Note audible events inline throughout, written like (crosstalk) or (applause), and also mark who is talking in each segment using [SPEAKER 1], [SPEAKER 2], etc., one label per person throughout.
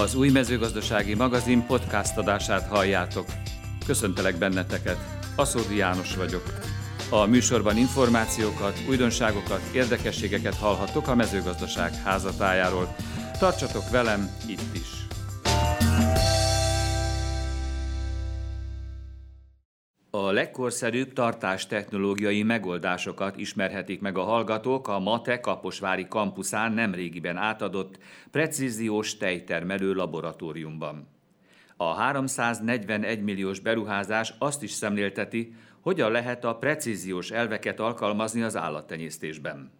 [SPEAKER 1] Az új mezőgazdasági magazin podcast adását halljátok. Köszöntelek benneteket, Aszódi János vagyok. A műsorban információkat, újdonságokat, érdekességeket hallhattok a mezőgazdaság házatájáról. Tartsatok velem itt is! A legkorszerűbb tartástechnológiai megoldásokat ismerhetik meg a hallgatók a MATE Kaposvári kampuszán nemrégiben átadott precíziós tejtermelő laboratóriumban. A 341 milliós beruházás azt is szemlélteti, hogyan lehet a precíziós elveket alkalmazni az állattenyésztésben.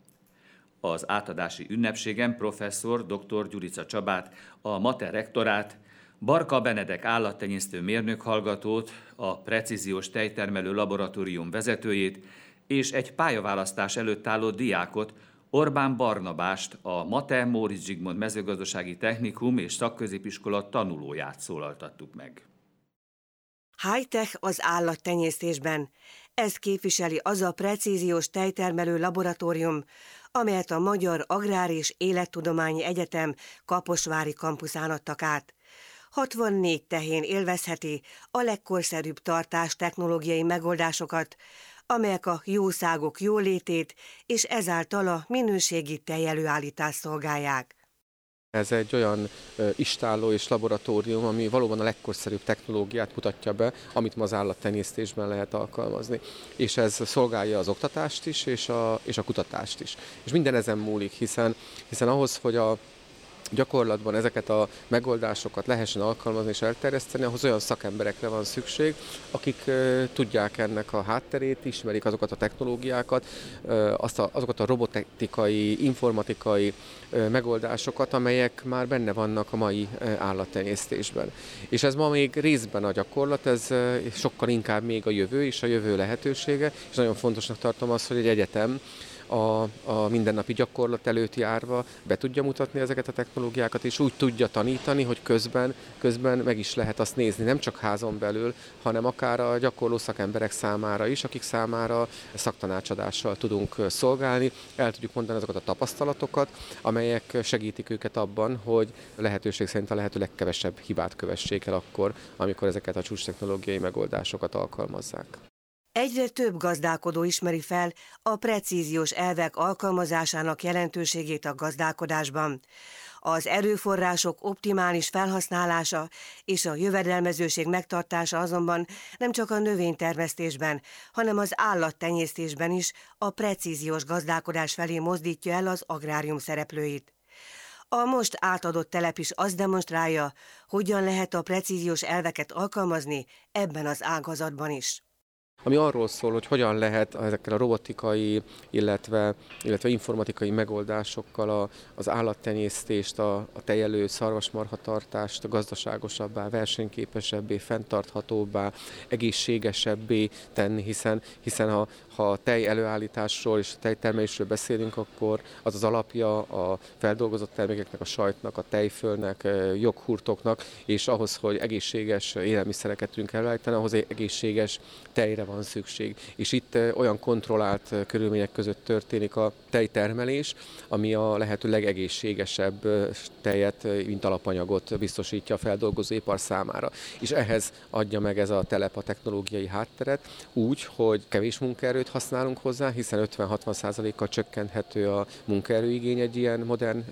[SPEAKER 1] Az átadási ünnepségen professzor dr. Gyurica Csabát, a MATE rektorát, Barka Benedek állattenyésztő mérnök hallgatót, a precíziós tejtermelő laboratórium vezetőjét és egy pályaválasztás előtt álló diákot, Orbán Barnabást, a Mate Móricz Zsigmond mezőgazdasági technikum és szakközépiskola tanulóját szólaltattuk meg.
[SPEAKER 2] Hightech az állattenyésztésben. Ez képviseli az a precíziós tejtermelő laboratórium, amelyet a Magyar Agrár és Élettudományi Egyetem Kaposvári kampuszán adtak át. 64 tehén élvezheti a legkorszerűbb tartás technológiai megoldásokat, amelyek a jószágok jólétét és ezáltal a minőségi tejelőállítást szolgálják.
[SPEAKER 3] Ez egy olyan istálló és laboratórium, ami valóban a legkorszerűbb technológiát mutatja be, amit ma az állattenyésztésben lehet alkalmazni. És ez szolgálja az oktatást is, és a, és a kutatást is. És minden ezen múlik, hiszen, hiszen ahhoz, hogy a gyakorlatban ezeket a megoldásokat lehessen alkalmazni és elterjeszteni, ahhoz olyan szakemberekre van szükség, akik tudják ennek a hátterét, ismerik azokat a technológiákat, azt a, azokat a robotikai, informatikai megoldásokat, amelyek már benne vannak a mai állattenyésztésben. És ez ma még részben a gyakorlat, ez sokkal inkább még a jövő és a jövő lehetősége, és nagyon fontosnak tartom azt, hogy egy egyetem a, a mindennapi gyakorlat előtt járva be tudja mutatni ezeket a technológiákat, és úgy tudja tanítani, hogy közben, közben meg is lehet azt nézni, nem csak házon belül, hanem akár a gyakorló szakemberek számára is, akik számára szaktanácsadással tudunk szolgálni, el tudjuk mondani azokat a tapasztalatokat, amelyek segítik őket abban, hogy lehetőség szerint a lehető legkevesebb hibát kövessék el akkor, amikor ezeket a csúcs technológiai megoldásokat alkalmazzák.
[SPEAKER 2] Egyre több gazdálkodó ismeri fel a precíziós elvek alkalmazásának jelentőségét a gazdálkodásban. Az erőforrások optimális felhasználása és a jövedelmezőség megtartása azonban nem csak a növénytermesztésben, hanem az állattenyésztésben is a precíziós gazdálkodás felé mozdítja el az agrárium szereplőit. A most átadott telep is azt demonstrálja, hogyan lehet a precíziós elveket alkalmazni ebben az ágazatban is
[SPEAKER 3] ami arról szól, hogy hogyan lehet ezekkel a robotikai, illetve, illetve informatikai megoldásokkal a, az állattenyésztést, a, a tejelő szarvasmarhatartást gazdaságosabbá, versenyképesebbé, fenntarthatóbbá, egészségesebbé tenni, hiszen, hiszen ha, ha a tej előállításról és a tejtermelésről beszélünk, akkor az az alapja a feldolgozott termékeknek, a sajtnak, a tejfölnek, joghurtoknak, és ahhoz, hogy egészséges élelmiszereket tudjunk előállítani, ahhoz egészséges tejre van szükség. És itt olyan kontrollált körülmények között történik a tejtermelés, ami a lehető legegészségesebb tejet, mint alapanyagot biztosítja a feldolgozóipar számára. És ehhez adja meg ez a telep a technológiai hátteret úgy, hogy kevés munkaerőt használunk hozzá, hiszen 50-60%-kal csökkenthető a munkaerőigény egy ilyen modern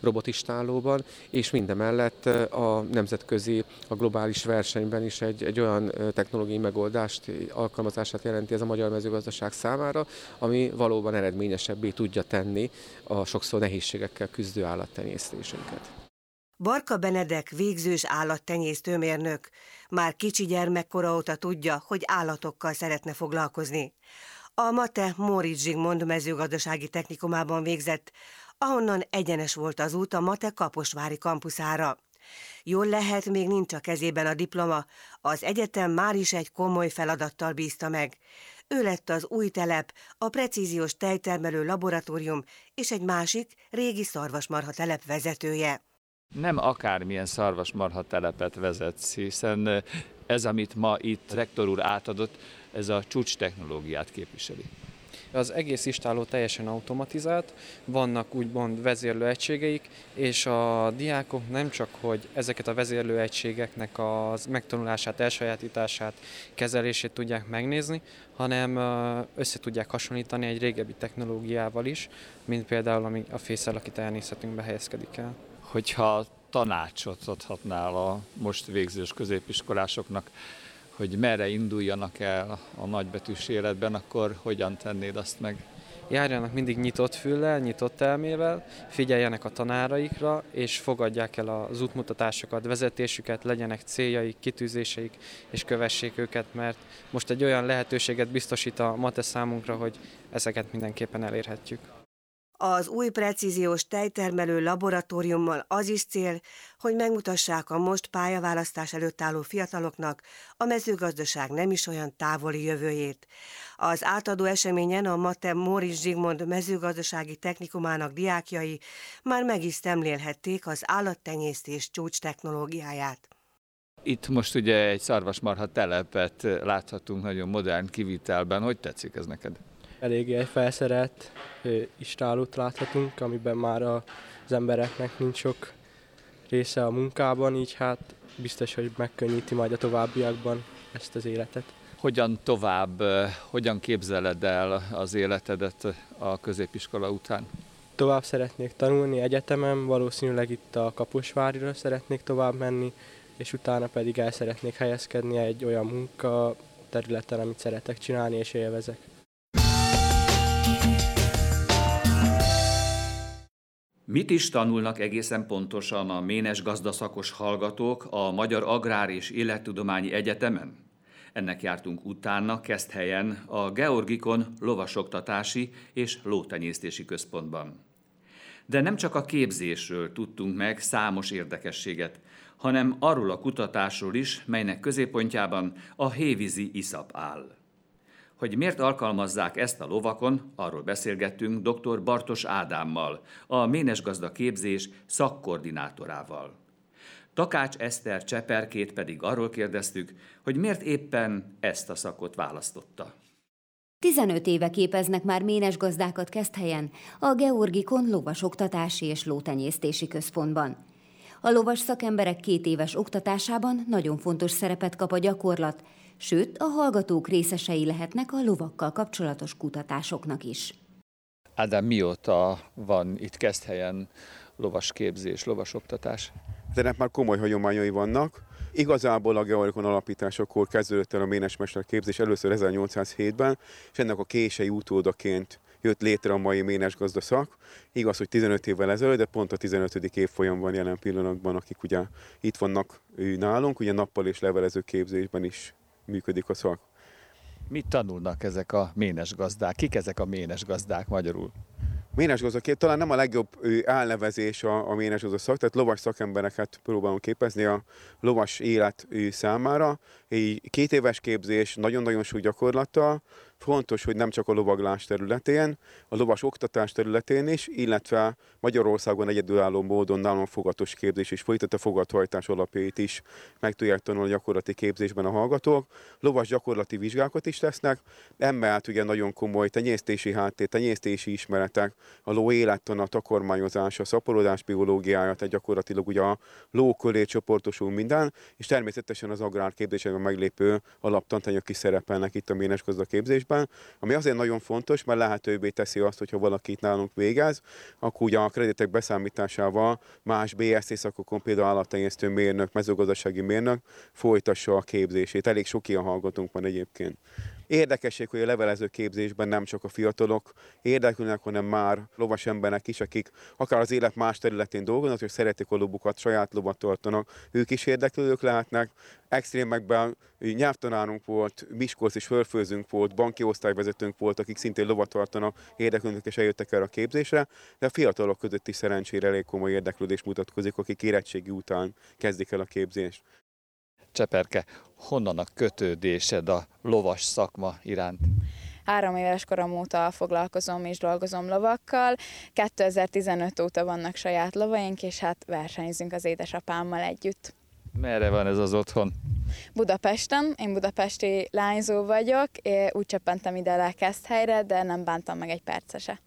[SPEAKER 3] robotistálóban, és mindemellett a nemzetközi, a globális versenyben is egy, egy olyan technológiai megoldást alkalmazását jelenti ez a magyar mezőgazdaság számára, ami valóban eredményesebbé tudja tenni a sokszor nehézségekkel küzdő állattenyésztésünket.
[SPEAKER 2] Barka Benedek végzős állattenyésztőmérnök már kicsi gyermekkora óta tudja, hogy állatokkal szeretne foglalkozni. A Mate Móricz Zsigmond mezőgazdasági technikumában végzett, ahonnan egyenes volt az út a Mate Kaposvári kampuszára. Jól lehet, még nincs a kezében a diploma, az egyetem már is egy komoly feladattal bízta meg. Ő lett az új telep, a precíziós tejtermelő laboratórium és egy másik, régi szarvasmarha telep vezetője.
[SPEAKER 1] Nem akármilyen szarvasmarha telepet vezetsz, hiszen ez, amit ma itt rektor úr átadott, ez a csúcs technológiát képviseli.
[SPEAKER 4] Az egész istáló teljesen automatizált, vannak úgymond vezérlőegységeik, és a diákok nem csak, hogy ezeket a vezérlőegységeknek a megtanulását, elsajátítását, kezelését tudják megnézni, hanem össze tudják hasonlítani egy régebbi technológiával is, mint például ami a fészalakít elnézhetünkbe helyezkedik el.
[SPEAKER 5] Hogyha tanácsot adhatnál a most végzős középiskolásoknak, hogy merre induljanak el a nagybetűs életben, akkor hogyan tennéd azt meg?
[SPEAKER 4] Járjanak mindig nyitott füllel, nyitott elmével, figyeljenek a tanáraikra, és fogadják el az útmutatásokat, vezetésüket, legyenek céljaik, kitűzéseik, és kövessék őket, mert most egy olyan lehetőséget biztosít a MATE számunkra, hogy ezeket mindenképpen elérhetjük.
[SPEAKER 2] Az új precíziós tejtermelő laboratóriummal az is cél, hogy megmutassák a most pályaválasztás előtt álló fiataloknak a mezőgazdaság nem is olyan távoli jövőjét. Az átadó eseményen a Mate Móricz Zsigmond mezőgazdasági technikumának diákjai már meg is szemlélhették az állattenyésztés csúcs technológiáját.
[SPEAKER 5] Itt most ugye egy szarvasmarha telepet láthatunk nagyon modern kivitelben. Hogy tetszik ez neked?
[SPEAKER 6] Eléggé egy felszerelt istálót láthatunk, amiben már az embereknek nincs sok része a munkában, így hát biztos, hogy megkönnyíti majd a továbbiakban ezt az életet.
[SPEAKER 5] Hogyan tovább, hogyan képzeled el az életedet a középiskola után?
[SPEAKER 6] Tovább szeretnék tanulni egyetemen, valószínűleg itt a Kaposvárira szeretnék tovább menni, és utána pedig el szeretnék helyezkedni egy olyan munka területen, amit szeretek csinálni és élvezek.
[SPEAKER 1] Mit is tanulnak egészen pontosan a ménes gazdaszakos hallgatók a Magyar Agrár és Élettudományi Egyetemen? Ennek jártunk utána helyen a Georgikon lovasoktatási és lótenyésztési központban. De nem csak a képzésről tudtunk meg számos érdekességet, hanem arról a kutatásról is, melynek középpontjában a hévízi iszap áll. Hogy miért alkalmazzák ezt a lovakon, arról beszélgettünk dr. Bartos Ádámmal, a Ménesgazda képzés szakkoordinátorával. Takács Eszter Cseperkét pedig arról kérdeztük, hogy miért éppen ezt a szakot választotta.
[SPEAKER 7] 15 éve képeznek már ménes gazdákat helyen a Georgikon lovasoktatási és lótenyésztési központban. A lovas szakemberek két éves oktatásában nagyon fontos szerepet kap a gyakorlat, sőt a hallgatók részesei lehetnek a lovakkal kapcsolatos kutatásoknak is.
[SPEAKER 5] Ádám, mióta van itt Keszthelyen lovasképzés, lovasoktatás?
[SPEAKER 8] De ennek már komoly hagyományai vannak. Igazából a Georgikon alapításakor kezdődött el a ménesmester képzés először 1807-ben, és ennek a kései utódaként jött létre a mai ménes gazdaszak. Igaz, hogy 15 évvel ezelőtt, de pont a 15. évfolyam van jelen pillanatban, akik ugye itt vannak nálunk, ugye nappal és levelező képzésben is működik a szak.
[SPEAKER 5] Mit tanulnak ezek a ménes gazdák? Kik ezek a ménes gazdák magyarul?
[SPEAKER 8] Ménes gazdák, talán nem a legjobb elnevezés a, a ménes szak, tehát lovas szakembereket próbálunk képezni a lovas élet számára. Egy két éves képzés, nagyon-nagyon súly gyakorlattal, Fontos, hogy nem csak a lovaglás területén, a lovas oktatás területén is, illetve Magyarországon egyedülálló módon nálunk fogatos képzés is folytat, a fogathajtás alapjait is. Meg tudják tanulni a gyakorlati képzésben a hallgatók. Lovas gyakorlati vizsgákat is tesznek, emellett ugye nagyon komoly tenyésztési háttér, tenyésztési ismeretek, a ló élettan, a szaporodás biológiája, tehát gyakorlatilag ugye a ló köré csoportosul minden, és természetesen az agrárképzésben meglépő alaptantanyagok is szerepelnek itt a ménes képzés képzésben, ami azért nagyon fontos, mert lehetővé teszi azt, hogyha valaki itt nálunk végez, akkor ugye a kreditek beszámításával más BSC szakokon, például állattenyésztő mérnök, mezőgazdasági mérnök folytassa a képzését. Elég sok ilyen hallgatónk van egyébként. Érdekesség, hogy a levelező képzésben nem csak a fiatalok érdeklődnek, hanem már lovas emberek is, akik akár az élet más területén dolgoznak, és szeretik a lobukat, saját lovat tartanak, ők is érdeklődők lehetnek. Extrémekben nyelvtanárunk volt, Miskolc és fölfőzünk volt, banki osztályvezetőnk volt, akik szintén lovat tartanak, érdeklődnek és eljöttek erre a képzésre, de a fiatalok között is szerencsére elég komoly érdeklődés mutatkozik, akik érettségi után kezdik el a képzést.
[SPEAKER 5] Cseperke, honnan a kötődésed a lovas szakma iránt?
[SPEAKER 9] Három éves korom óta foglalkozom és dolgozom lovakkal. 2015 óta vannak saját lovaink, és hát versenyzünk az édesapámmal együtt.
[SPEAKER 5] Merre van ez az otthon?
[SPEAKER 9] Budapesten, én budapesti lányzó vagyok, úgy csöppentem ide le helyre, de nem bántam meg egy percese.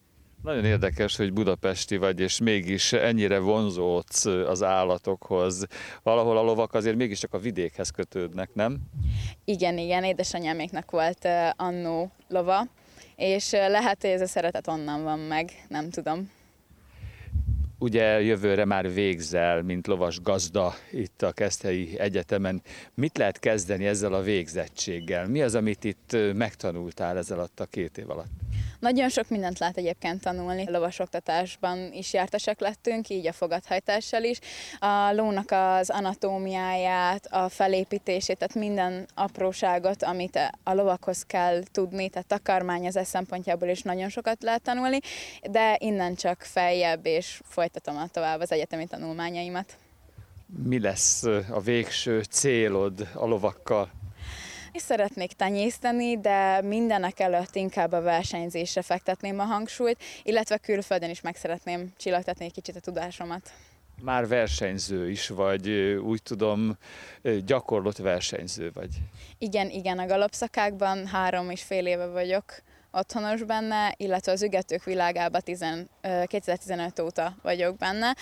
[SPEAKER 5] Nagyon érdekes, hogy budapesti vagy, és mégis ennyire vonzódsz az állatokhoz. Valahol a lovak azért mégiscsak a vidékhez kötődnek, nem?
[SPEAKER 9] Igen, igen, édesanyáméknak volt annó lova, és lehet, hogy ez a szeretet onnan van meg, nem tudom.
[SPEAKER 5] Ugye jövőre már végzel, mint lovas gazda itt a Keszthelyi Egyetemen. Mit lehet kezdeni ezzel a végzettséggel? Mi az, amit itt megtanultál ezzel alatt a két év alatt?
[SPEAKER 9] Nagyon sok mindent lehet egyébként tanulni. A lovasoktatásban is jártasak lettünk, így a fogadhajtással is. A lónak az anatómiáját, a felépítését, tehát minden apróságot, amit a lovakhoz kell tudni, tehát takarmányozás szempontjából is nagyon sokat lehet tanulni, de innen csak feljebb, és folytatom tovább az egyetemi tanulmányaimat.
[SPEAKER 5] Mi lesz a végső célod a lovakkal?
[SPEAKER 9] És szeretnék tenyészteni, de mindenek előtt inkább a versenyzésre fektetném a hangsúlyt, illetve külföldön is meg szeretném csillagtatni egy kicsit a tudásomat.
[SPEAKER 5] Már versenyző is vagy, úgy tudom, gyakorlott versenyző vagy.
[SPEAKER 9] Igen, igen, a galopszakákban három és fél éve vagyok otthonos benne, illetve az ügetők világában 10, 2015 óta vagyok benne.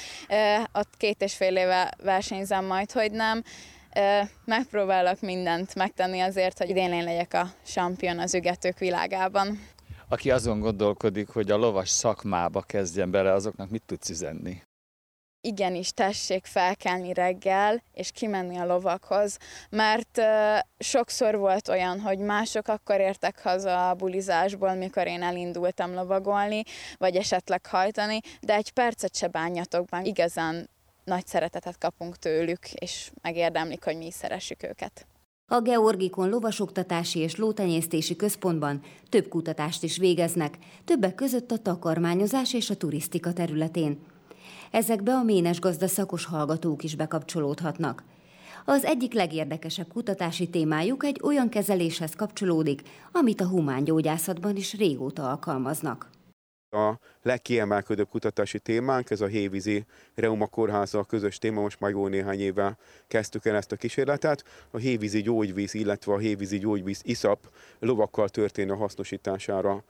[SPEAKER 9] Ott két és fél éve versenyzem majd, hogy nem megpróbálok mindent megtenni azért, hogy idén én legyek a champion az ügetők világában.
[SPEAKER 5] Aki azon gondolkodik, hogy a lovas szakmába kezdjen bele, azoknak mit tudsz üzenni?
[SPEAKER 9] igenis tessék felkelni reggel, és kimenni a lovakhoz, mert uh, sokszor volt olyan, hogy mások akkor értek haza a bulizásból, mikor én elindultam lovagolni, vagy esetleg hajtani, de egy percet se bánjatok be, igazán nagy szeretetet kapunk tőlük, és megérdemlik, hogy mi is szeressük őket.
[SPEAKER 7] A Georgikon lovasoktatási és lótenyésztési központban több kutatást is végeznek, többek között a takarmányozás és a turisztika területén. Ezekbe a ménes gazda szakos hallgatók is bekapcsolódhatnak. Az egyik legérdekesebb kutatási témájuk egy olyan kezeléshez kapcsolódik, amit a humángyógyászatban is régóta alkalmaznak.
[SPEAKER 8] A legkiemelkedőbb kutatási témánk, ez a Hévízi Reuma Kórháza közös téma, most már jó néhány éve kezdtük el ezt a kísérletet. A hévízi gyógyvíz, illetve a hévízi gyógyvíz iszap lovakkal történő hasznosítására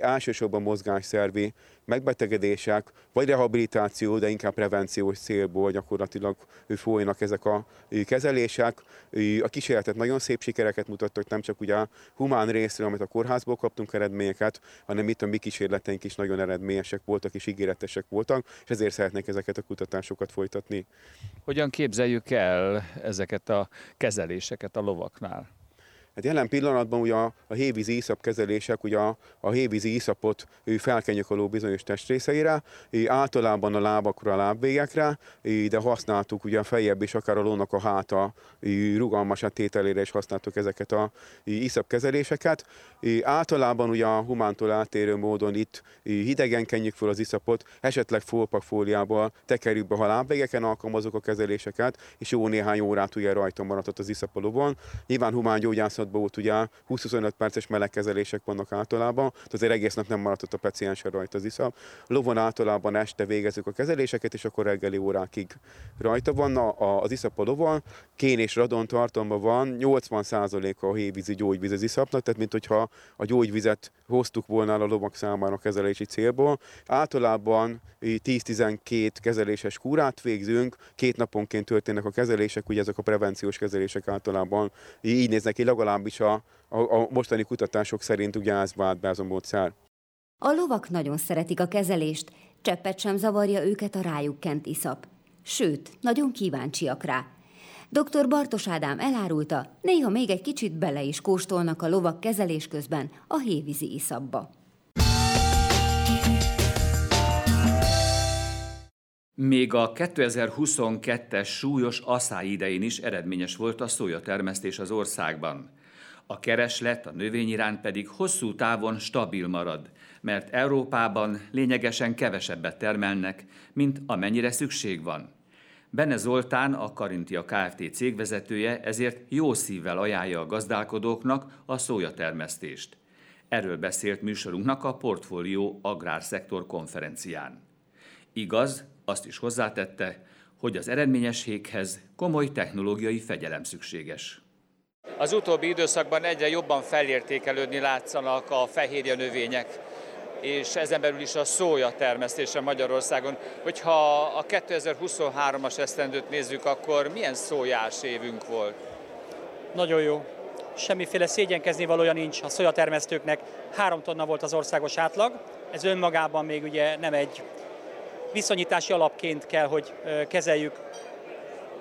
[SPEAKER 8] elsősorban mozgásszervi megbetegedések, vagy rehabilitáció, de inkább prevenciós célból gyakorlatilag folynak ezek a kezelések. A kísérletet nagyon szép sikereket mutattak, nem csak ugye humán részről, amit a kórházból kaptunk eredményeket, hanem itt a mi kísérleteink is nagyon eredményesek voltak és ígéretesek voltak, és ezért szeretnék ezeket a kutatásokat folytatni.
[SPEAKER 5] Hogyan képzeljük el ezeket a kezeléseket a lovaknál?
[SPEAKER 8] Hát jelen pillanatban ugye a, a hévízi iszap kezelések, ugye a, a hévízi iszapot felkenjük a ló bizonyos testrészeire, általában a lábakra, a lábvégekre, de használtuk ugye a fejebb is, akár a lónak a háta rugalmas tételére is használtuk ezeket a iszap kezeléseket. Általában ugye a humántól eltérő módon itt hidegen kenjük fel az iszapot, esetleg folpakfóliából tekerjük be a lábvégeken, alkalmazok a kezeléseket, és jó néhány órát ugye rajta maradhat az iszapolóban. Nyilván humán gyógyászat állapotban ott ugye 20-25 perces melegkezelések vannak általában, tehát azért egész nap nem maradott a paciensen rajta az iszap. Lovon általában este végezzük a kezeléseket, és akkor reggeli órákig rajta van a, az iszap a lovon. Kén és radon tartalma van, 80%-a a hévízi gyógyvíz az iszapnak, tehát mint hogyha a gyógyvizet hoztuk volna a lovak számára a kezelési célból. Általában 10-12 kezeléses kúrát végzünk, két naponként történnek a kezelések, ugye ezek a prevenciós kezelések általában így néznek ki, legalább legalábbis a, a, a mostani kutatások szerint ugye ez vált be az a módszer.
[SPEAKER 7] A lovak nagyon szeretik a kezelést, cseppet sem zavarja őket a rájuk kent iszap. Sőt, nagyon kíváncsiak rá. Dr. Bartos Ádám elárulta, néha még egy kicsit bele is kóstolnak a lovak kezelés közben a hévízi iszapba.
[SPEAKER 1] Még a 2022-es súlyos asszály idején is eredményes volt a szójatermesztés az országban. A kereslet a növény iránt pedig hosszú távon stabil marad, mert Európában lényegesen kevesebbet termelnek, mint amennyire szükség van. Benne Zoltán, a Karintia Kft. cégvezetője ezért jó szívvel ajánlja a gazdálkodóknak a szójatermesztést. Erről beszélt műsorunknak a Portfólió Agrárszektor konferencián. Igaz, azt is hozzátette, hogy az eredményességhez komoly technológiai fegyelem szükséges.
[SPEAKER 5] Az utóbbi időszakban egyre jobban felértékelődni látszanak a fehérje növények, és ezen belül is a szója termesztése Magyarországon. Hogyha a 2023-as esztendőt nézzük, akkor milyen szójás évünk volt?
[SPEAKER 10] Nagyon jó. Semmiféle szégyenkezni valója nincs a szójatermesztőknek. Három tonna volt az országos átlag. Ez önmagában még ugye nem egy viszonyítási alapként kell, hogy kezeljük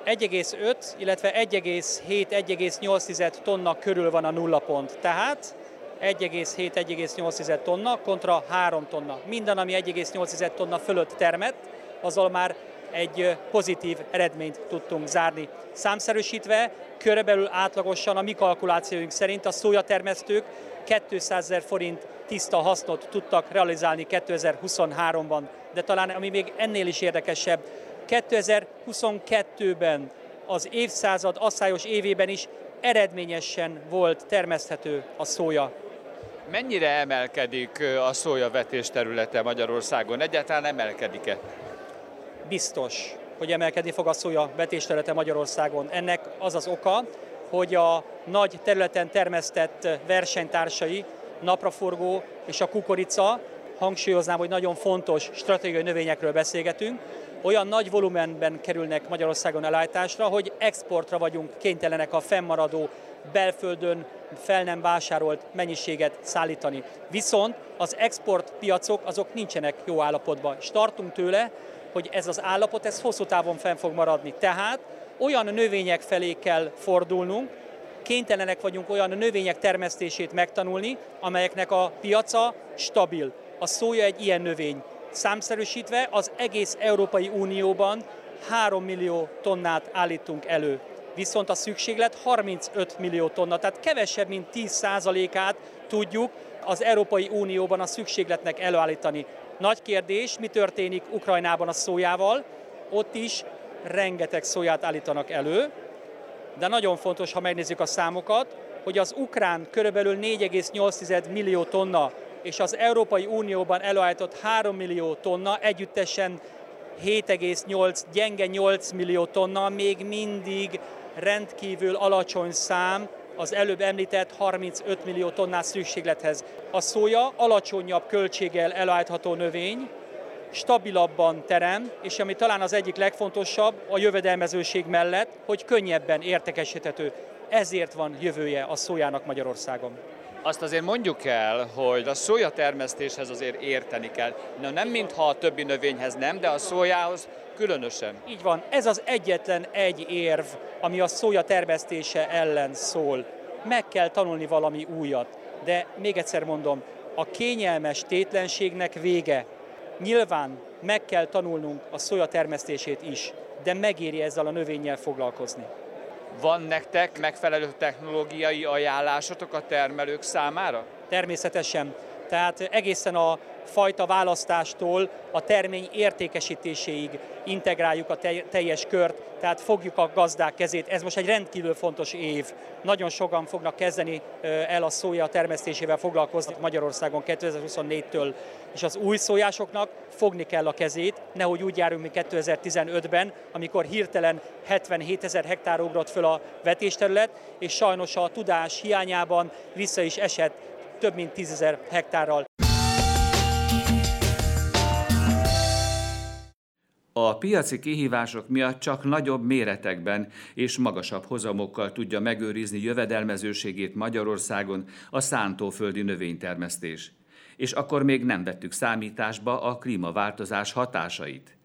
[SPEAKER 10] 1,5, illetve 1,7-1,8 tonna körül van a nulla pont. Tehát 1,7-1,8 tonna kontra 3 tonna. Minden, ami 1,8 tonna fölött termett, azzal már egy pozitív eredményt tudtunk zárni. Számszerűsítve, körülbelül átlagosan a mi kalkulációink szerint a szójatermesztők 200 ezer forint tiszta hasznot tudtak realizálni 2023-ban. De talán ami még ennél is érdekesebb, 2022-ben az évszázad asszályos évében is eredményesen volt termeszthető a szója.
[SPEAKER 5] Mennyire emelkedik a szójavetés területe Magyarországon? Egyáltalán emelkedik-e?
[SPEAKER 10] Biztos, hogy emelkedni fog a szója vetésterülete Magyarországon. Ennek az az oka, hogy a nagy területen termesztett versenytársai, napraforgó és a kukorica, hangsúlyoznám, hogy nagyon fontos stratégiai növényekről beszélgetünk, olyan nagy volumenben kerülnek Magyarországon elállításra, hogy exportra vagyunk kénytelenek a fennmaradó belföldön fel nem vásárolt mennyiséget szállítani. Viszont az exportpiacok azok nincsenek jó állapotban, és tartunk tőle, hogy ez az állapot ez hosszú távon fenn fog maradni. Tehát olyan növények felé kell fordulnunk, kénytelenek vagyunk olyan növények termesztését megtanulni, amelyeknek a piaca stabil. A szója egy ilyen növény. Számszerűsítve az egész Európai Unióban 3 millió tonnát állítunk elő. Viszont a szükséglet 35 millió tonna, tehát kevesebb, mint 10%-át tudjuk az Európai Unióban a szükségletnek előállítani. Nagy kérdés, mi történik Ukrajnában a szójával? Ott is rengeteg szóját állítanak elő, de nagyon fontos, ha megnézzük a számokat, hogy az ukrán körülbelül 4,8 millió tonna és az Európai Unióban előállított 3 millió tonna együttesen 7,8, gyenge 8 millió tonna még mindig rendkívül alacsony szám az előbb említett 35 millió tonnás szükséglethez. A szója alacsonyabb költséggel elállítható növény, stabilabban terem, és ami talán az egyik legfontosabb a jövedelmezőség mellett, hogy könnyebben értekesíthető. Ezért van jövője a szójának Magyarországon.
[SPEAKER 5] Azt azért mondjuk el, hogy a szója termesztéshez azért érteni kell. Na, nem mintha a többi növényhez nem, de a szójához különösen.
[SPEAKER 10] Így van, ez az egyetlen egy érv, ami a szója termesztése ellen szól. Meg kell tanulni valami újat. De még egyszer mondom, a kényelmes tétlenségnek vége. Nyilván meg kell tanulnunk a szója termesztését is, de megéri ezzel a növényel foglalkozni.
[SPEAKER 5] Van nektek megfelelő technológiai ajánlásotok a termelők számára?
[SPEAKER 10] Természetesen. Tehát egészen a fajta választástól a termény értékesítéséig integráljuk a teljes kört, tehát fogjuk a gazdák kezét. Ez most egy rendkívül fontos év. Nagyon sokan fognak kezdeni el a szója termesztésével foglalkozni Magyarországon 2024-től, és az új szójásoknak fogni kell a kezét, nehogy úgy járunk, mint 2015-ben, amikor hirtelen 77 ezer hektár ugrott föl a vetésterület, és sajnos a tudás hiányában vissza is esett több mint 10 ezer hektárral.
[SPEAKER 1] A piaci kihívások miatt csak nagyobb méretekben és magasabb hozamokkal tudja megőrizni jövedelmezőségét Magyarországon a szántóföldi növénytermesztés. És akkor még nem vettük számításba a klímaváltozás hatásait.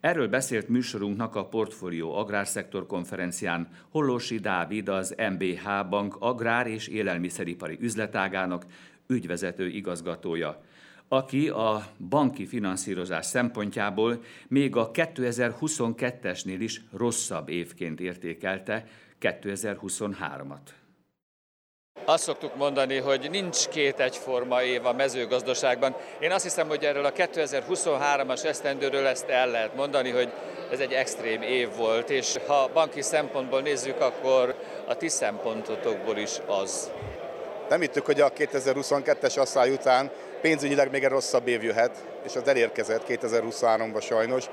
[SPEAKER 1] Erről beszélt műsorunknak a Portfólió Agrárszektor konferencián Hollósi Dávid, az MBH Bank agrár- és élelmiszeripari üzletágának ügyvezető igazgatója aki a banki finanszírozás szempontjából még a 2022-esnél is rosszabb évként értékelte 2023-at.
[SPEAKER 5] Azt szoktuk mondani, hogy nincs két egyforma év a mezőgazdaságban. Én azt hiszem, hogy erről a 2023-as esztendőről ezt el lehet mondani, hogy ez egy extrém év volt, és ha banki szempontból nézzük, akkor a ti szempontotokból is az.
[SPEAKER 11] Nem hittük, hogy a 2022-es asszály után pénzügyileg még egy rosszabb év jöhet, és az elérkezett 2023-ban sajnos.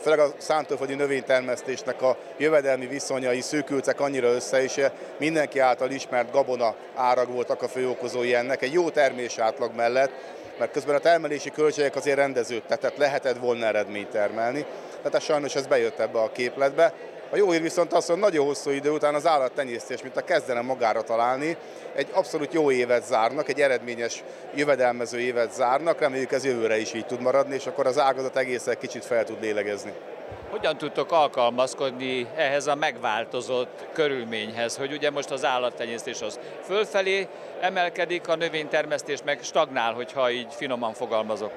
[SPEAKER 11] Főleg a szántóföldi növénytermesztésnek a jövedelmi viszonyai szűkültek annyira össze, és mindenki által ismert gabona árag voltak a fő okozói ennek, egy jó termés átlag mellett, mert közben a termelési költségek azért rendeződtek, tehát lehetett volna eredményt termelni. Tehát sajnos ez bejött ebbe a képletbe. A jó hír viszont az, hogy nagyon hosszú idő után az állattenyésztés, mint a kezdene magára találni, egy abszolút jó évet zárnak, egy eredményes, jövedelmező évet zárnak, reméljük ez jövőre is így tud maradni, és akkor az ágazat egészen kicsit fel tud lélegezni.
[SPEAKER 5] Hogyan tudtok alkalmazkodni ehhez a megváltozott körülményhez, hogy ugye most az állattenyésztés az fölfelé emelkedik, a növénytermesztés meg stagnál, hogyha így finoman fogalmazok?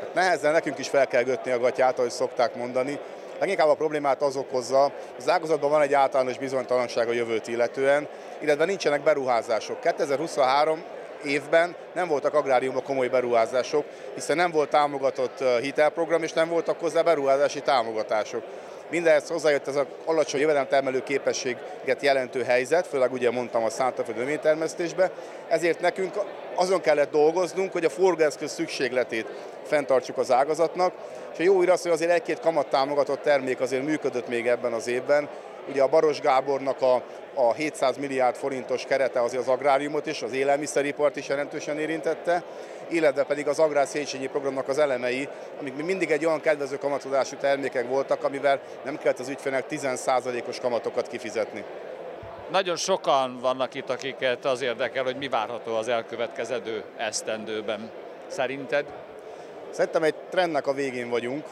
[SPEAKER 11] Hát nehezen nekünk is fel kell götni a gatyát, ahogy szokták mondani. Leginkább a problémát az okozza, az ágazatban van egy általános bizonytalanság a jövőt illetően, illetve nincsenek beruházások. 2023 évben nem voltak agráriumok komoly beruházások, hiszen nem volt támogatott hitelprogram, és nem voltak hozzá beruházási támogatások. Mindehhez hozzájött ez az alacsony jövedelemtermelő képességet jelentő helyzet, főleg ugye mondtam a szántóföld növénytermesztésbe, ezért nekünk azon kellett dolgoznunk, hogy a forgóeszköz szükségletét fenntartsuk az ágazatnak, és a jó az, hogy azért egy-két kamat támogatott termék azért működött még ebben az évben. Ugye a Baros Gábornak a, a 700 milliárd forintos kerete azért az agráriumot is, az élelmiszeripart is jelentősen érintette, illetve pedig az Agrár programnak az elemei, amik mindig egy olyan kedvező kamatozású termékek voltak, amivel nem kellett az ügyfélnek 10%-os kamatokat kifizetni.
[SPEAKER 5] Nagyon sokan vannak itt, akiket az érdekel, hogy mi várható az elkövetkezendő esztendőben. Szerinted?
[SPEAKER 11] Szerintem egy trendnek a végén vagyunk.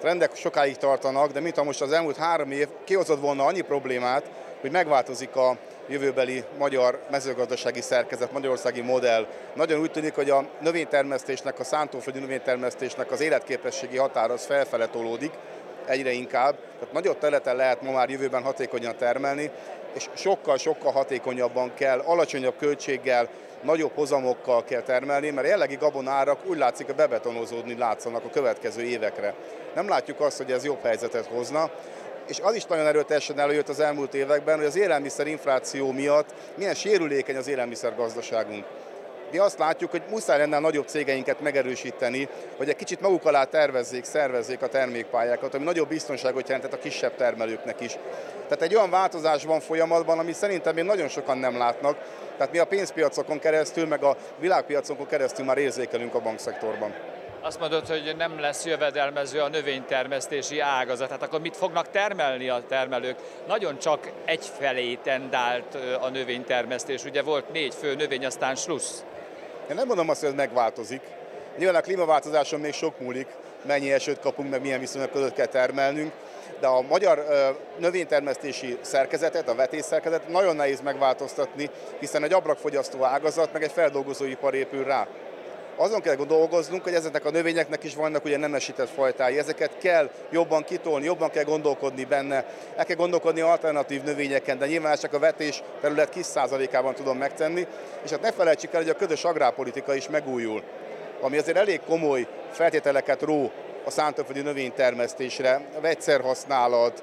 [SPEAKER 11] Trendek sokáig tartanak, de mint most az elmúlt három év kihozott volna annyi problémát, hogy megváltozik a jövőbeli magyar mezőgazdasági szerkezet, magyarországi modell. Nagyon úgy tűnik, hogy a növénytermesztésnek, a szántóföldi növénytermesztésnek az életképességi határa az felfele tolódik, egyre inkább. Tehát nagyobb területen lehet ma már jövőben hatékonyan termelni, és sokkal-sokkal hatékonyabban kell, alacsonyabb költséggel, nagyobb hozamokkal kell termelni, mert jellegi gabonárak úgy látszik, hogy bebetonozódni látszanak a következő évekre. Nem látjuk azt, hogy ez jobb helyzetet hozna, és az is nagyon erőteljesen előjött az elmúlt években, hogy az élelmiszer infláció miatt milyen sérülékeny az élelmiszer gazdaságunk. Mi azt látjuk, hogy muszáj lenne a nagyobb cégeinket megerősíteni, hogy egy kicsit maguk alá tervezzék, szervezzék a termékpályákat, ami nagyobb biztonságot jelentett a kisebb termelőknek is. Tehát egy olyan változás van folyamatban, ami szerintem még nagyon sokan nem látnak. Tehát mi a pénzpiacokon keresztül, meg a világpiacokon keresztül már érzékelünk a bankszektorban.
[SPEAKER 5] Azt mondod, hogy nem lesz jövedelmező a növénytermesztési ágazat. Hát akkor mit fognak termelni a termelők? Nagyon csak egyfelé tendált a növénytermesztés. Ugye volt négy fő növény, aztán slussz.
[SPEAKER 11] Én nem mondom azt, hogy ez megváltozik. Nyilván a klímaváltozáson még sok múlik, mennyi esőt kapunk, meg milyen viszonyok között kell termelnünk, de a magyar növénytermesztési szerkezetet, a vetészerkezetet nagyon nehéz megváltoztatni, hiszen egy abrakfogyasztó ágazat, meg egy feldolgozóipar épül rá azon kell dolgoznunk, hogy ezeknek a növényeknek is vannak ugye nemesített fajtái. Ezeket kell jobban kitolni, jobban kell gondolkodni benne. El kell gondolkodni alternatív növényeken, de nyilván csak a vetés terület kis százalékában tudom megtenni. És hát ne felejtsük el, hogy a közös agrárpolitika is megújul ami azért elég komoly feltételeket ró a szántóföldi növénytermesztésre, vegyszerhasználat,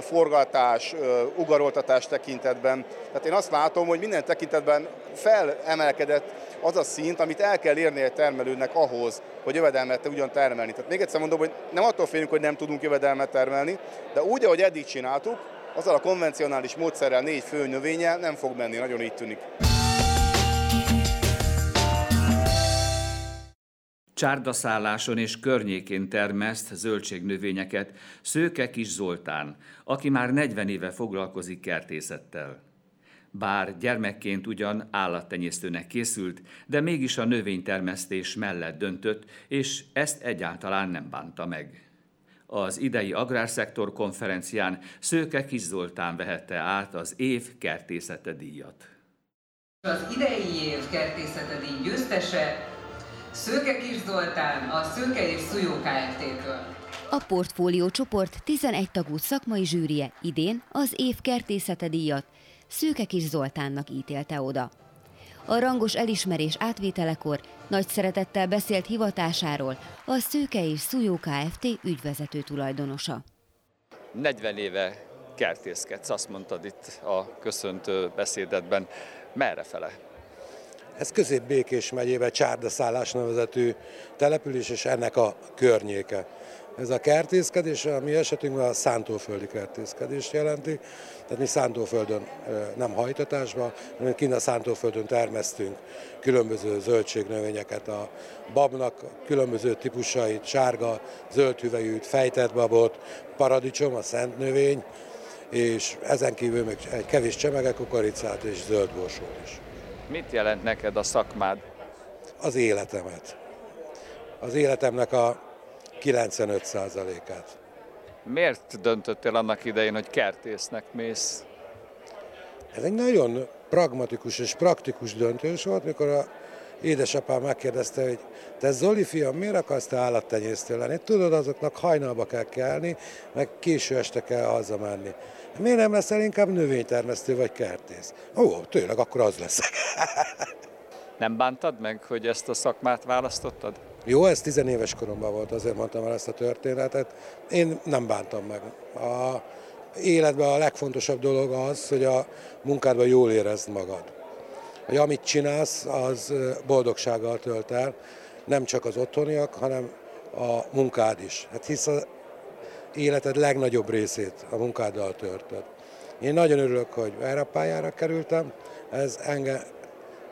[SPEAKER 11] forgatás, ugaroltatás tekintetben. Tehát én azt látom, hogy minden tekintetben felemelkedett az a szint, amit el kell érni egy termelőnek ahhoz, hogy jövedelmet tudjon termelni. Tehát még egyszer mondom, hogy nem attól félünk, hogy nem tudunk jövedelmet termelni, de úgy, ahogy eddig csináltuk, azzal a konvencionális módszerrel négy fő növényel nem fog menni, nagyon így tűnik.
[SPEAKER 1] Csárdaszálláson és környékén termeszt zöldségnövényeket Szőke Kis Zoltán, aki már 40 éve foglalkozik kertészettel. Bár gyermekként ugyan állattenyésztőnek készült, de mégis a növénytermesztés mellett döntött, és ezt egyáltalán nem bánta meg. Az idei Agrárszektor konferencián Szőke Kis Zoltán vehette át az év kertészete díjat.
[SPEAKER 12] Az idei év kertészete díj győztese Szőke Kis Zoltán, a Szőke és Szújó Kft-től.
[SPEAKER 7] A portfólió csoport 11 tagú szakmai zsűrie idén az év kertészete díjat Szőke Kis Zoltánnak ítélte oda. A rangos elismerés átvételekor nagy szeretettel beszélt hivatásáról a Szőke és Szújó Kft. ügyvezető tulajdonosa.
[SPEAKER 5] 40 éve kertészkedsz, azt mondtad itt a köszöntő beszédetben. Merre fele?
[SPEAKER 13] Ez Közép-Békés megyében Csárdaszállás nevezetű település, és ennek a környéke. Ez a kertészkedés, a mi esetünkben a szántóföldi kertészkedést jelenti, tehát mi szántóföldön nem hajtatásban, hanem kint a szántóföldön termesztünk különböző zöldségnövényeket, a babnak különböző típusait, sárga, zöld hüvelyűt, fejtett babot, paradicsom, a szent növény, és ezen kívül még egy kevés csemege kukoricát és zöld borsót is.
[SPEAKER 5] Mit jelent neked a szakmád?
[SPEAKER 13] Az életemet. Az életemnek a 95%-át.
[SPEAKER 5] Miért döntöttél annak idején, hogy kertésznek mész?
[SPEAKER 13] Ez egy nagyon pragmatikus és praktikus döntés volt, mikor a édesapám megkérdezte, hogy te Zoli fiam, miért akarsz te állattenyésztő lenni? Tudod, azoknak hajnalba kell kelni, meg késő este kell hazamenni. Miért nem leszel inkább növénytermesztő vagy kertész? Ó, tényleg, akkor az leszek. (laughs)
[SPEAKER 5] nem bántad meg, hogy ezt a szakmát választottad?
[SPEAKER 13] Jó, ez tizenéves koromban volt, azért mondtam el ezt a történetet. Én nem bántam meg. A életben a legfontosabb dolog az, hogy a munkádban jól érezd magad. Hogy amit csinálsz, az boldogsággal tölt el, nem csak az otthoniak, hanem a munkád is. Hát hisz az életed legnagyobb részét a munkáddal törtöd. Én nagyon örülök, hogy erre a pályára kerültem, ez engem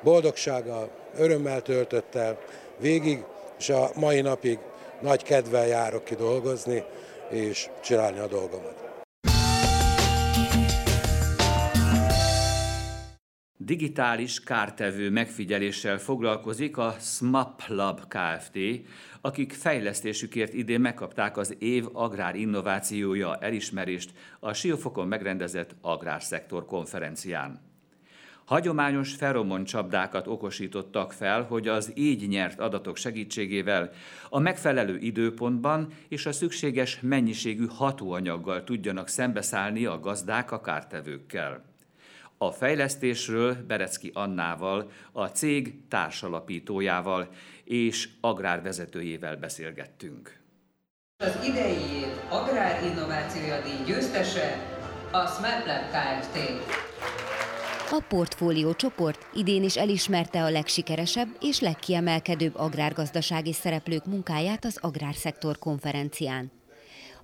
[SPEAKER 13] boldogsággal, örömmel töltött el végig, és a mai napig nagy kedvel járok ki dolgozni, és csinálni a dolgomat.
[SPEAKER 1] Digitális kártevő megfigyeléssel foglalkozik a SMAP Lab Kft., akik fejlesztésükért idén megkapták az év agrár innovációja elismerést a Siófokon megrendezett Agrárszektor konferencián. Hagyományos csapdákat okosítottak fel, hogy az így nyert adatok segítségével a megfelelő időpontban és a szükséges mennyiségű hatóanyaggal tudjanak szembeszállni a gazdák a kártevőkkel. A fejlesztésről Berecki Annával, a cég társalapítójával és agrárvezetőjével beszélgettünk.
[SPEAKER 12] Az idei év Agrár Innovációja díj győztese a SmartLab Kft.
[SPEAKER 7] A portfólió csoport idén is elismerte a legsikeresebb és legkiemelkedőbb agrárgazdasági szereplők munkáját az Agrárszektor konferencián.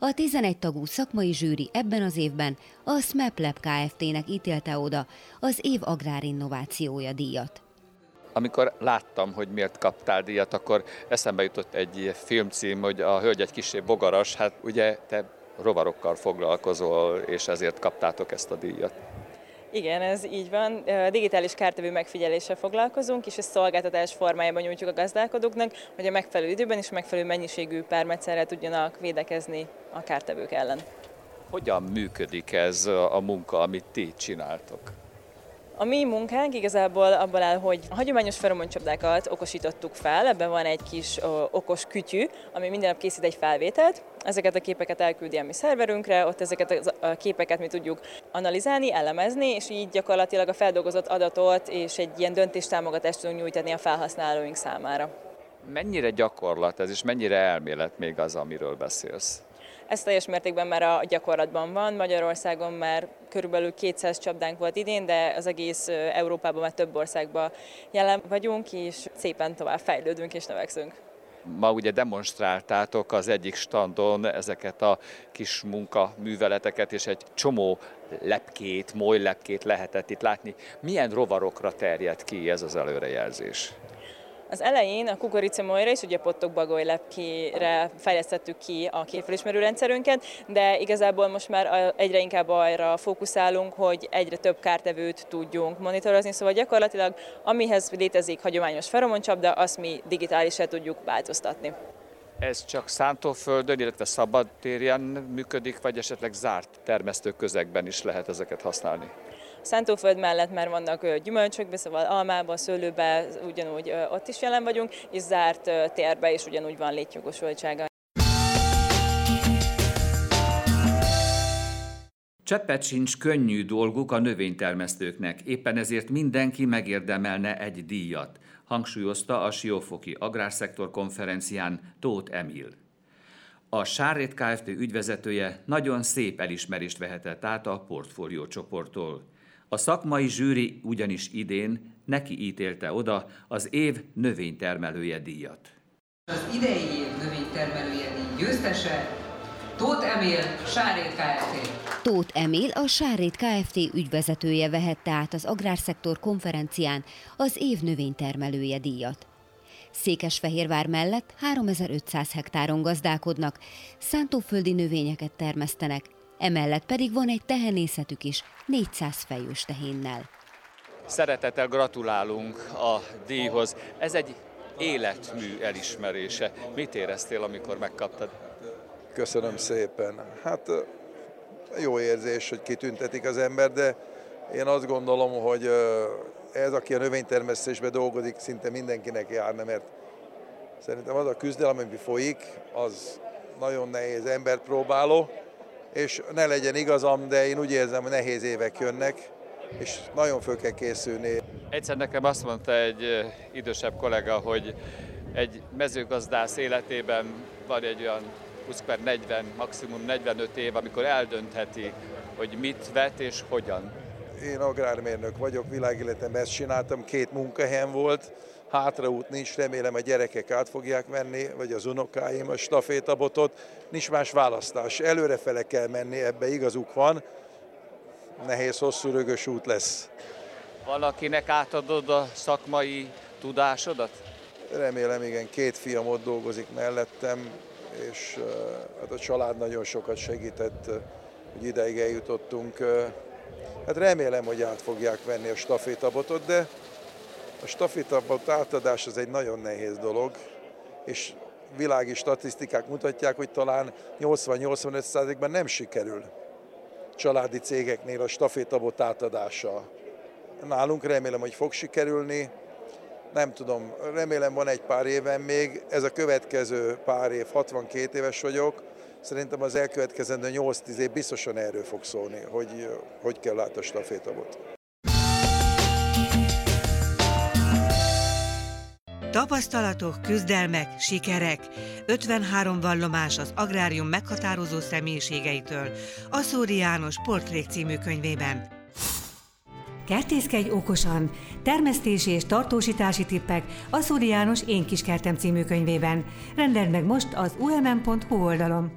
[SPEAKER 7] A 11 tagú szakmai zsűri ebben az évben a SMAPLab Kft-nek ítélte oda az év agrárinnovációja díjat.
[SPEAKER 5] Amikor láttam, hogy miért kaptál díjat, akkor eszembe jutott egy filmcím, hogy a hölgy egy kisebb bogaras, hát ugye te rovarokkal foglalkozol, és ezért kaptátok ezt a díjat.
[SPEAKER 14] Igen, ez így van. Digitális kártevő megfigyeléssel foglalkozunk, és ezt szolgáltatás formájában nyújtjuk a gazdálkodóknak, hogy a megfelelő időben és megfelelő mennyiségű pármetszerrel tudjanak védekezni a kártevők ellen.
[SPEAKER 5] Hogyan működik ez a munka, amit ti csináltok?
[SPEAKER 14] A mi munkánk igazából abban áll, hogy a hagyományos feromoncsapdákat okosítottuk fel, ebben van egy kis ö, okos kütyű, ami minden nap készít egy felvételt, ezeket a képeket elküldi a mi szerverünkre, ott ezeket a képeket mi tudjuk analizálni, elemezni, és így gyakorlatilag a feldolgozott adatot és egy ilyen döntéstámogatást tudunk nyújtani a felhasználóink számára.
[SPEAKER 5] Mennyire gyakorlat ez, és mennyire elmélet még az, amiről beszélsz?
[SPEAKER 14] Ez teljes mértékben már a gyakorlatban van. Magyarországon már körülbelül 200 csapdánk volt idén, de az egész Európában már több országban jelen vagyunk, és szépen tovább fejlődünk és növekszünk.
[SPEAKER 5] Ma ugye demonstráltátok az egyik standon ezeket a kis munkaműveleteket, és egy csomó lepkét, moly lepkét lehetett itt látni. Milyen rovarokra terjed ki ez az előrejelzés?
[SPEAKER 14] Az elején a kukoricamojra és ugye pottok bagoly lepkére fejlesztettük ki a képfelismerő rendszerünket, de igazából most már egyre inkább arra fókuszálunk, hogy egyre több kártevőt tudjunk monitorozni, szóval gyakorlatilag amihez létezik hagyományos feromoncsapda, azt mi digitálisan tudjuk változtatni.
[SPEAKER 5] Ez csak szántóföldön, illetve szabadtérjen működik, vagy esetleg zárt termesztőközegben is lehet ezeket használni?
[SPEAKER 14] Szántóföld mellett már vannak gyümölcsökbe, szóval almába, szőlőbe, ugyanúgy ott is jelen vagyunk, és zárt térbe is ugyanúgy van létjogosultsága.
[SPEAKER 1] Cseppet sincs könnyű dolguk a növénytermesztőknek, éppen ezért mindenki megérdemelne egy díjat, hangsúlyozta a Siófoki Agrárszektor konferencián Tóth Emil. A Sárrét Kft. ügyvezetője nagyon szép elismerést vehetett át a portfólió csoporttól. A szakmai zsűri ugyanis idén neki ítélte oda az év növénytermelője díjat.
[SPEAKER 12] Az idei év növénytermelője díj győztese Tóth Emil, Sárét Kft.
[SPEAKER 7] Tóth Emil, a Sárét Kft. ügyvezetője vehette át az Agrárszektor konferencián az év növénytermelője díjat. Székesfehérvár mellett 3500 hektáron gazdálkodnak, szántóföldi növényeket termesztenek, emellett pedig van egy tehenészetük is 400 fejős tehénnel.
[SPEAKER 5] Szeretettel gratulálunk a díjhoz. Ez egy életmű elismerése. Mit éreztél, amikor megkaptad?
[SPEAKER 15] Köszönöm szépen. Hát jó érzés, hogy kitüntetik az ember, de én azt gondolom, hogy ez, aki a növénytermesztésben dolgozik, szinte mindenkinek járna, mert szerintem az a küzdelem, ami folyik, az nagyon nehéz embert próbáló, és ne legyen igazam, de én úgy érzem, hogy nehéz évek jönnek, és nagyon föl kell készülni.
[SPEAKER 5] Egyszer nekem azt mondta egy idősebb kollega, hogy egy mezőgazdász életében van egy olyan 20 per 40, maximum 45 év, amikor eldöntheti, hogy mit vet és hogyan.
[SPEAKER 15] Én agrármérnök vagyok, világéletemben ezt csináltam, két munkahelyem volt, hátraút nincs, remélem a gyerekek át fogják venni, vagy az unokáim a stafétabotot, nincs más választás. Előrefele kell menni, ebbe igazuk van, nehéz, hosszú, rögös út lesz.
[SPEAKER 5] Valakinek átadod a szakmai tudásodat?
[SPEAKER 15] Remélem, igen, két fiam ott dolgozik mellettem, és hát a család nagyon sokat segített, hogy ideig eljutottunk. Hát remélem, hogy át fogják venni a stafétabotot, de a stafétabot átadás az egy nagyon nehéz dolog, és világi statisztikák mutatják, hogy talán 80-85%-ban nem sikerül családi cégeknél a stafétabot átadása. Nálunk remélem, hogy fog sikerülni, nem tudom, remélem van egy pár éven még, ez a következő pár év, 62 éves vagyok, szerintem az elkövetkezendő 8-10 év biztosan erről fog szólni, hogy hogy kell látni a stafétabot.
[SPEAKER 2] Tapasztalatok, küzdelmek, sikerek. 53 vallomás az agrárium meghatározó személyiségeitől. Aszóri János Portrék című könyvében. Kertészkedj okosan! Termesztési és tartósítási tippek Aszóri János Én kis kertem című könyvében. Rendeld meg most az umm.hu oldalon.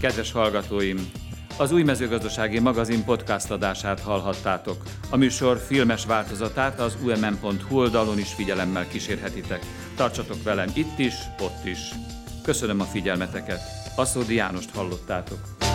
[SPEAKER 1] Kedves hallgatóim! Az új mezőgazdasági magazin podcast adását hallhattátok. A műsor filmes változatát az umm.hu oldalon is figyelemmel kísérhetitek. Tartsatok velem itt is, ott is. Köszönöm a figyelmeteket. Aszódi Jánost hallottátok.